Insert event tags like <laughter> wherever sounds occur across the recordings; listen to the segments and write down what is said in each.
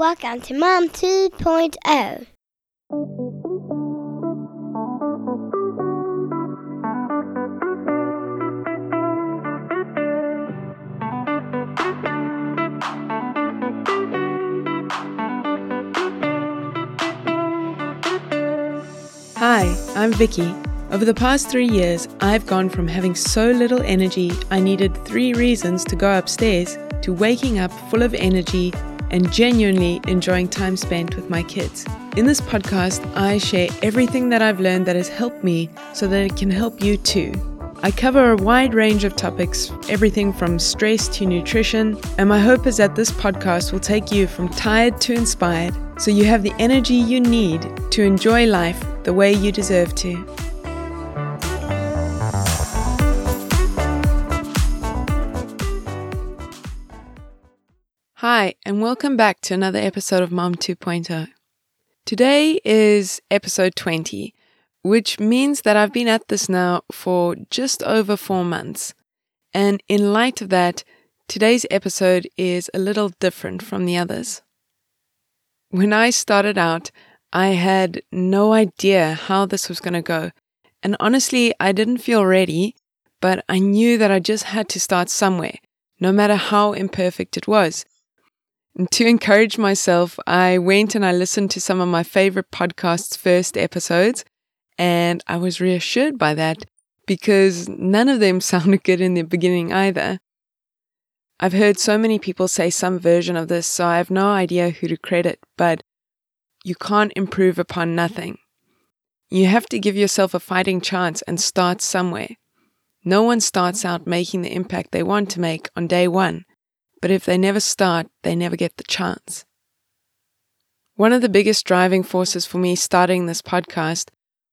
Welcome to Mom 2.0. Hi, I'm Vicky. Over the past three years, I've gone from having so little energy I needed three reasons to go upstairs to waking up full of energy and genuinely enjoying time spent with my kids. In this podcast, I share everything that I've learned that has helped me so that it can help you too. I cover a wide range of topics, everything from stress to nutrition, and my hope is that this podcast will take you from tired to inspired so you have the energy you need to enjoy life the way you deserve to. Hi, and welcome back to another episode of Mom 2.0. Today is episode 20, which means that I've been at this now for just over four months. And in light of that, today's episode is a little different from the others. When I started out, I had no idea how this was going to go. And honestly, I didn't feel ready, but I knew that I just had to start somewhere, no matter how imperfect it was. And to encourage myself, I went and I listened to some of my favorite podcasts' first episodes, and I was reassured by that because none of them <laughs> sounded good in the beginning either. I've heard so many people say some version of this, so I have no idea who to credit, but you can't improve upon nothing. You have to give yourself a fighting chance and start somewhere. No one starts out making the impact they want to make on day one, but if they never start, they never get the chance. One of the biggest driving forces for me starting this podcast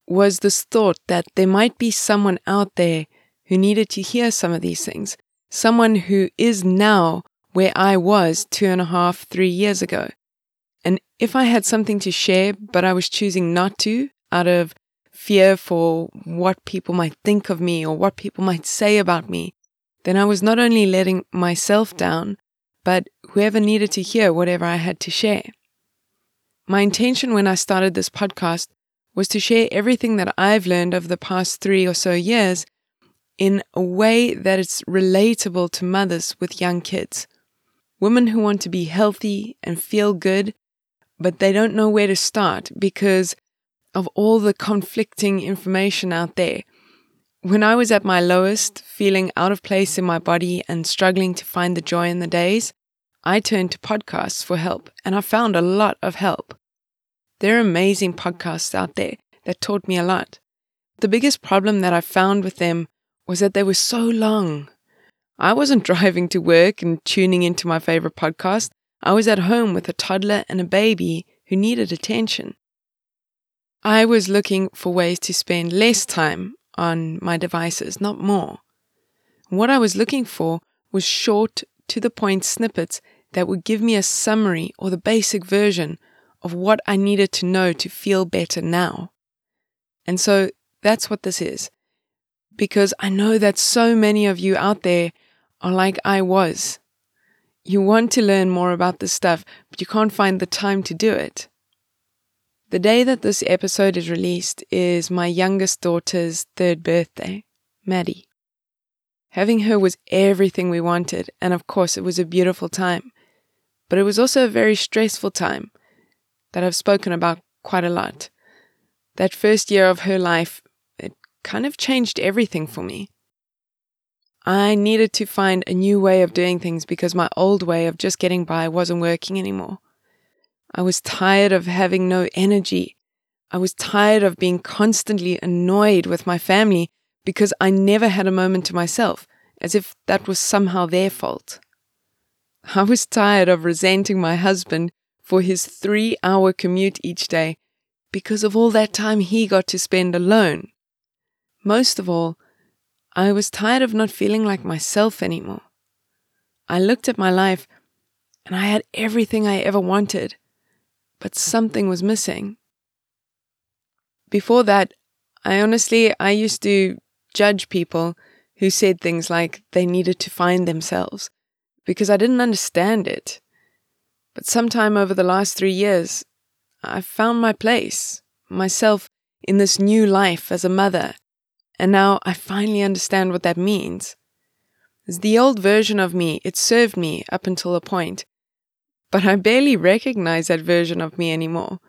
was this thought that there might be someone out there who needed to hear some of these things, someone who is now where I was two and a half, three years ago. And if I had something to share, but I was choosing not to out of fear for what people might think of me or what people might say about me, then I was not only letting myself down, but whoever needed to hear whatever I had to share. My intention when I started this podcast was to share everything that I've learned over the past three or so years in a way that it's relatable to mothers with young kids. Women who want to be healthy and feel good but they don't know where to start because of all the conflicting information out there. When I was at my lowest, feeling out of place in my body and struggling to find the joy in the days, I turned to podcasts for help and I found a lot of help. There are amazing podcasts out there that taught me a lot. The biggest problem that I found with them was that they were so long. I wasn't <laughs> driving to work and tuning into my favorite podcast. I was at home with a toddler and a baby who needed attention. I was looking for ways to spend less time on my devices, not more. What I was looking for was short, to the point snippets that would give me a summary or the basic version of what I needed to know to feel better now. And so that's what this is. Because I know that so many of you out there are like I was you want to learn more about this stuff, but you can't find the time to do it. The day that this episode is released is my youngest daughter's third birthday, Maddie. Having her was everything we wanted, and of course, it was a beautiful time. But it was also a very stressful time that I've spoken about quite a lot. That first year of her life, it kind of changed everything for me. I needed to find a new way of doing things because my old way of just getting by wasn't working anymore. I was tired of having no energy. I was tired of being constantly annoyed with my family because I never had a moment to myself, as if that was somehow their fault. I was tired of resenting my husband for his three hour commute each day because of all that time he got to spend alone. Most of all, I was tired of not feeling like myself anymore. I looked at my life and I had everything I ever wanted, but something was missing. Before that, I honestly, I used to judge people who said things like they needed to find themselves because I didn't understand it. But sometime over the last three years, I've found my place, myself in this new life as a mother, and now I finally understand what that means. As the old version of me, it served me up until a point, but I barely recognize that version of me anymore.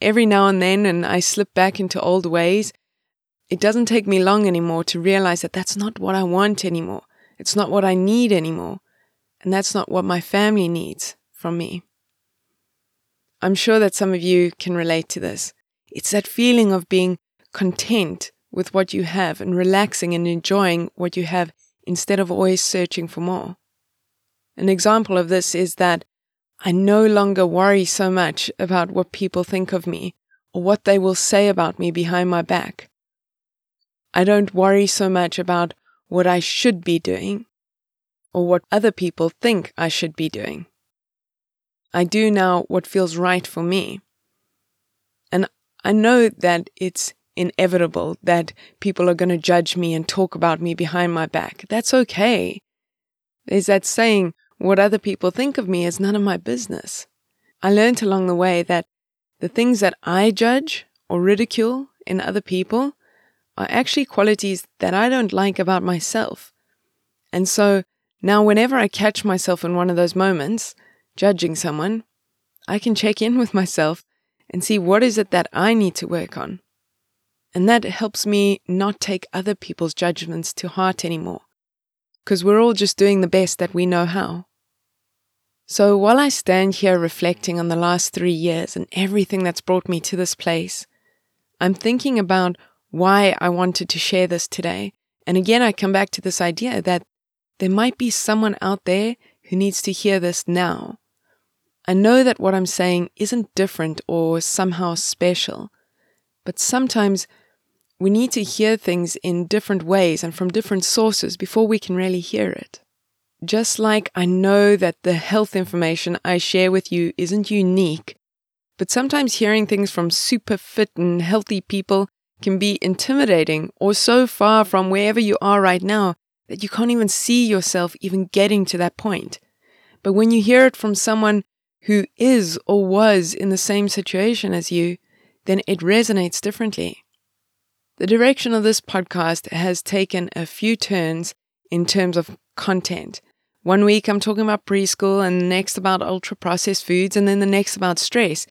Every now and then, and I slip back into old ways, it doesn't take me long anymore to realize that that's not what I want anymore. It's not what I need anymore. And that's not what my family needs from me. I'm sure that some of you can relate to this. It's that feeling of being content with what you have and relaxing and enjoying what you have instead of always searching for more. An example of this is that I no longer worry so much about what people think of me or what they will say about me behind my back. I don't worry so much about what I should be doing or what other people think I should be doing. I do now what feels right for me. And I know that it's inevitable that people are going to judge me and talk about me behind my back. That's okay. There's that saying, what other people think of me is none of my business. I learned along the way that the things that I judge or ridicule in other people are actually qualities that I don't like about myself. And so now, whenever I catch myself in one of those moments, judging someone, I can check in with myself and see what is it that I need to work on. And that helps me not take other people's judgments to heart anymore, because we're all just doing the best that we know how. So while I stand here reflecting on the last three years and everything that's brought me to this place, I'm thinking about why I wanted to share this today. And again, I come back to this idea that there might be someone out there who needs to hear this now. I know that what I'm saying isn't different or somehow special, but sometimes we need to hear things in different ways and from different sources before we can really hear it. Just like I know that the health information I share with you isn't unique, but sometimes hearing things from super fit and healthy people can be intimidating or so far from wherever you are right now that you can't even see yourself even getting to that point. But when you hear it from someone who is or was in the same situation as you, then it resonates differently. The direction of this podcast has taken a few turns in terms of content. One week I'm talking about preschool, and the next about ultra processed foods, and then the next about stress.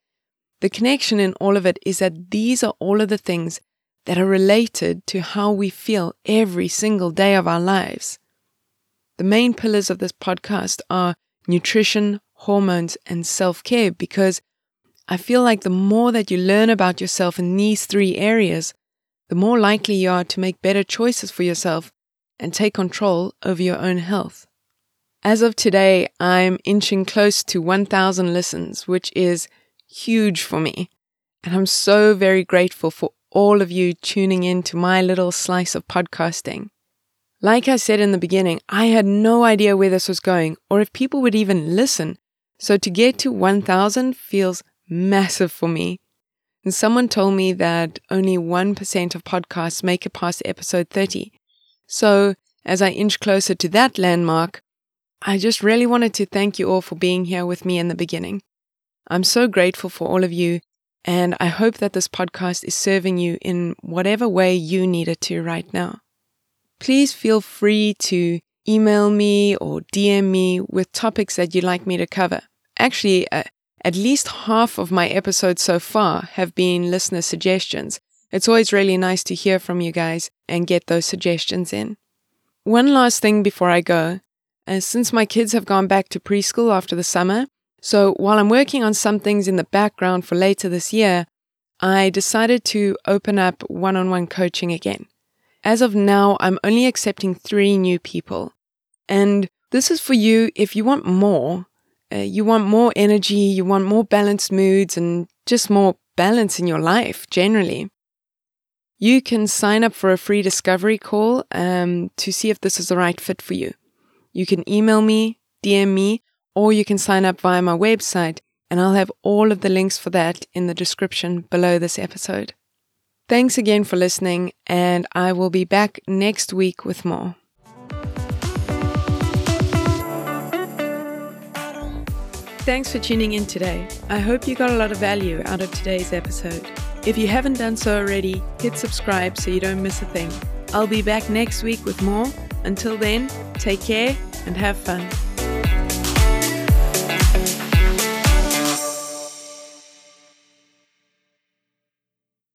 The connection in all of it is that these are all of the things that are related to how we feel every single day of our lives. The main pillars of this podcast are nutrition, hormones, and self care because I feel like the more that you learn about yourself in these three areas, the more likely you are to make better choices for yourself and take control over your own health. As of today, I'm inching close to 1,000 listens, which is huge for me. And I'm so very grateful for all of you tuning in to my little slice of podcasting. Like I said in the beginning, I had no idea where this was going or if people would even listen. So to get to 1000 feels massive for me. And someone told me that only 1% of podcasts make it past episode 30. So as I inch closer to that landmark, I just really wanted to thank you all for being here with me in the beginning. I'm so grateful for all of you and I hope that this podcast is serving you in whatever way you need it to right now. Please feel free to email me or DM me with topics that you'd like me to cover. Actually, uh, at least half of my episodes so far have been listener suggestions. It's always really nice to hear from you guys and get those suggestions in. One last thing before I go. Uh, since my kids have gone back to preschool after the summer, so while I'm working on some things in the background for later this year, I decided to open up one on one coaching again. As of now, I'm only accepting three new people. And this is for you if you want more. Uh, you want more energy, you want more balanced moods, and just more balance in your life generally. You can sign up for a free discovery call um, to see if this is the right fit for you. You can email me, DM me, or you can sign up via my website, and I'll have all of the links for that in the description below this episode. Thanks again for listening, and I will be back next week with more. Thanks for tuning in today. I hope you got a lot of value out of today's episode. If you haven't done so already, hit subscribe so you don't miss a thing. I'll be back next week with more. Until then, take care and have fun.